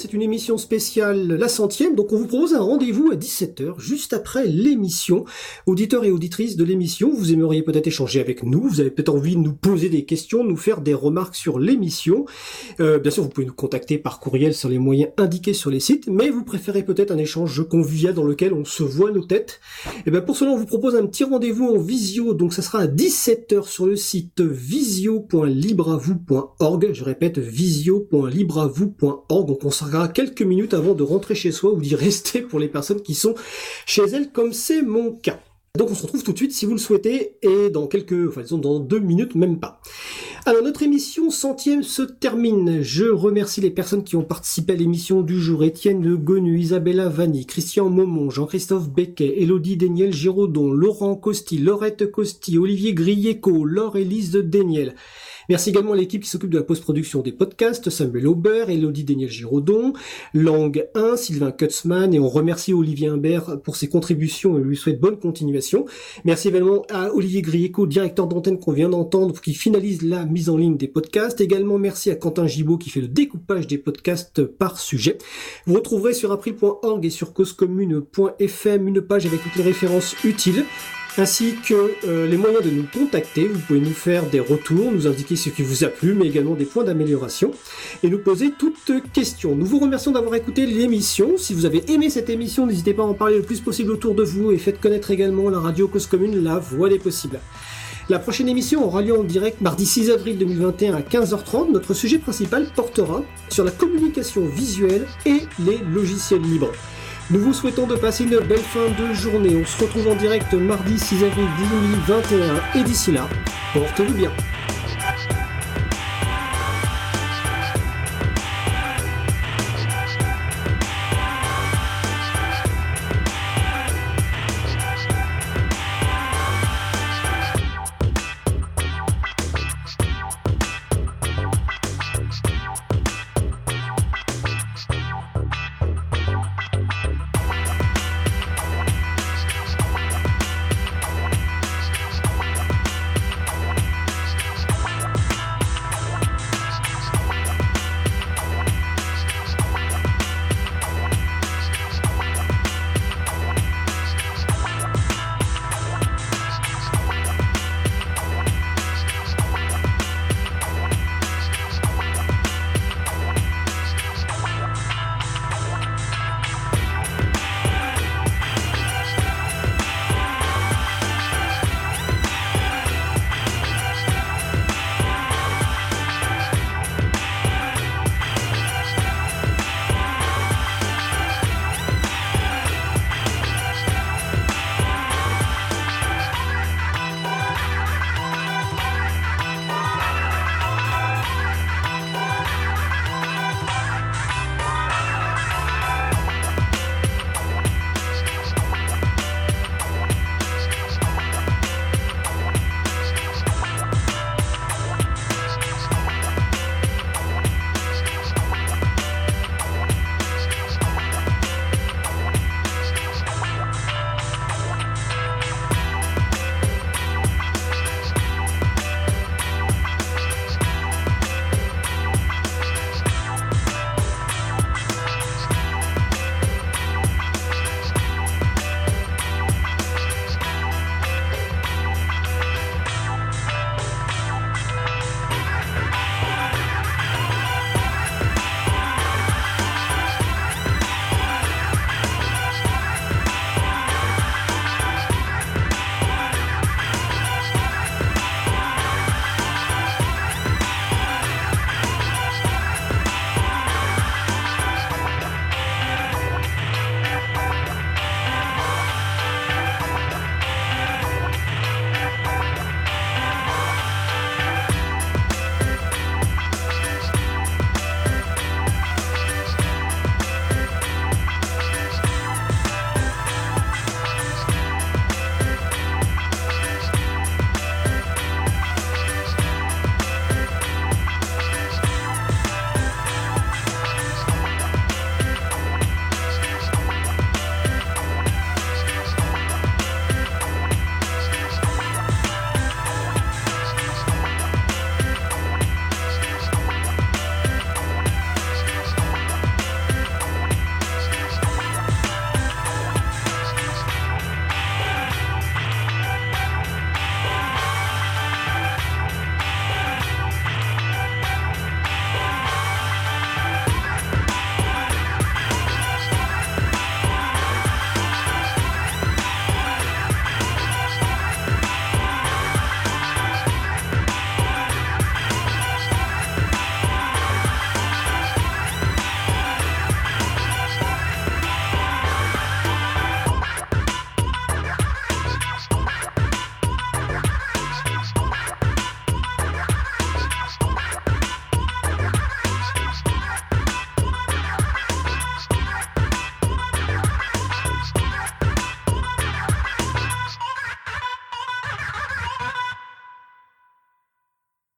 c'est une émission spéciale, la centième, donc on vous propose un rendez-vous à 17h, juste après l'émission. Auditeurs et auditrices de l'émission, vous aimeriez peut-être échanger avec nous, vous avez peut-être envie de nous poser des questions, nous faire des remarques sur l'émission. Euh, bien sûr, vous pouvez nous contacter par courriel sur les moyens indiqués sur les sites, mais vous préférez peut-être un échange convivial dans lequel on se voit nos têtes. Et bien pour cela, on vous propose un petit rendez-vous en visio, donc ça sera à 17h sur le site visio.libravou.org. Je répète, visio.libravou.org. Donc on sera quelques minutes avant de rentrer chez soi ou d'y rester pour les personnes qui sont chez elles, comme c'est mon cas. Donc on se retrouve tout de suite si vous le souhaitez et dans quelques, enfin disons dans deux minutes même pas. Alors notre émission centième se termine. Je remercie les personnes qui ont participé à l'émission du jour. Étienne Gonu, Isabella Vanni, Christian Momon, Jean-Christophe Becquet, Elodie Daniel Giraudon, Laurent Costi, Laurette Costi, Olivier Grieco, Laure-Élise Daniel. Merci également à l'équipe qui s'occupe de la post-production des podcasts, Samuel Aubert, Elodie Daniel Giraudon, Lang 1, Sylvain Kutzmann, et on remercie Olivier Imbert pour ses contributions et lui souhaite bonne continuation. Merci également à Olivier Grieco, directeur d'antenne qu'on vient d'entendre, qui finalise la mise en ligne des podcasts. Également merci à Quentin Gibaud qui fait le découpage des podcasts par sujet. Vous retrouverez sur april.org et sur causecommune.fm une page avec toutes les références utiles ainsi que euh, les moyens de nous contacter. Vous pouvez nous faire des retours, nous indiquer ce qui vous a plu, mais également des points d'amélioration, et nous poser toutes questions. Nous vous remercions d'avoir écouté l'émission. Si vous avez aimé cette émission, n'hésitez pas à en parler le plus possible autour de vous et faites connaître également la radio Cause Commune, la voix des possibles. La prochaine émission aura lieu en direct mardi 6 avril 2021 à 15h30. Notre sujet principal portera sur la communication visuelle et les logiciels libres. Nous vous souhaitons de passer une belle fin de journée. On se retrouve en direct mardi 6 avril 2021 et d'ici là, portez-vous bien.